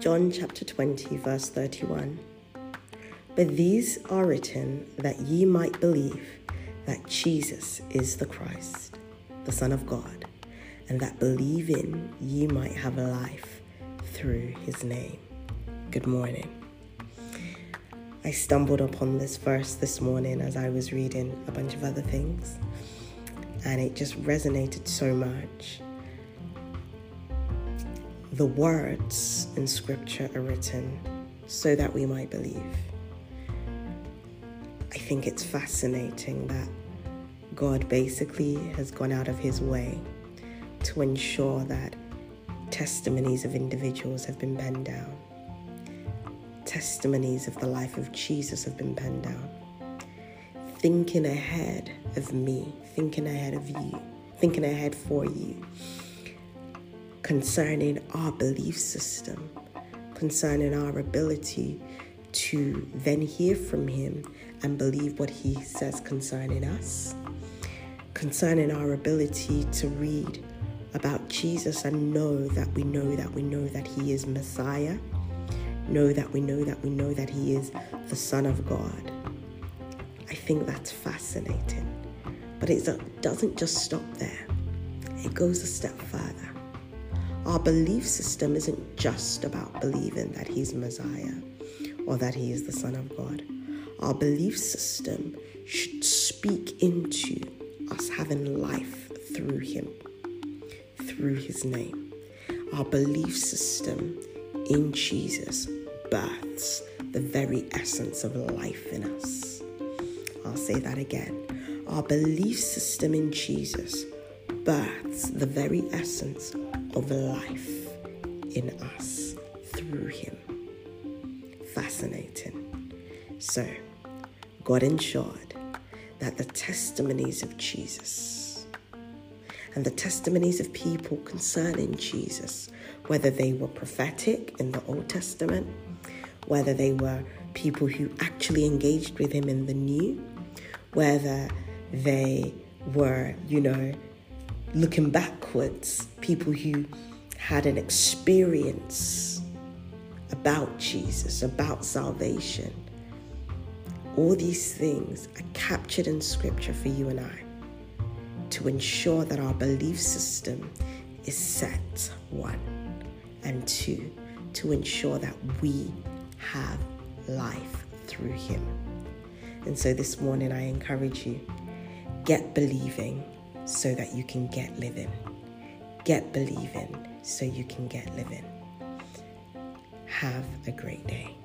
John chapter 20, verse 31. But these are written that ye might believe that Jesus is the Christ, the Son of God, and that believing ye might have life through his name. Good morning. I stumbled upon this verse this morning as I was reading a bunch of other things, and it just resonated so much. The words in scripture are written so that we might believe. I think it's fascinating that God basically has gone out of his way to ensure that testimonies of individuals have been penned down testimonies of the life of Jesus have been penned down. Thinking ahead of me, thinking ahead of you, thinking ahead for you concerning our belief system, concerning our ability to then hear from Him and believe what He says concerning us, concerning our ability to read about Jesus and know that we know that we know that He is Messiah know that we know that we know that He is the Son of God. I think that's fascinating. But it doesn't just stop there, it goes a step further. Our belief system isn't just about believing that He's Messiah or that He is the Son of God. Our belief system should speak into us having life through Him, through His name. Our belief system in Jesus births the very essence of life in us. I'll say that again. Our belief system in Jesus births the very essence of life in us through Him. Fascinating. So, God ensured that the testimonies of Jesus and the testimonies of people concerning Jesus, whether they were prophetic in the Old Testament whether they were people who actually engaged with him in the new, whether they were, you know, looking backwards, people who had an experience about Jesus, about salvation. All these things are captured in scripture for you and I to ensure that our belief system is set, one, and two, to ensure that we have life through him. And so this morning, I encourage you get believing so that you can get living. Get believing so you can get living. Have a great day.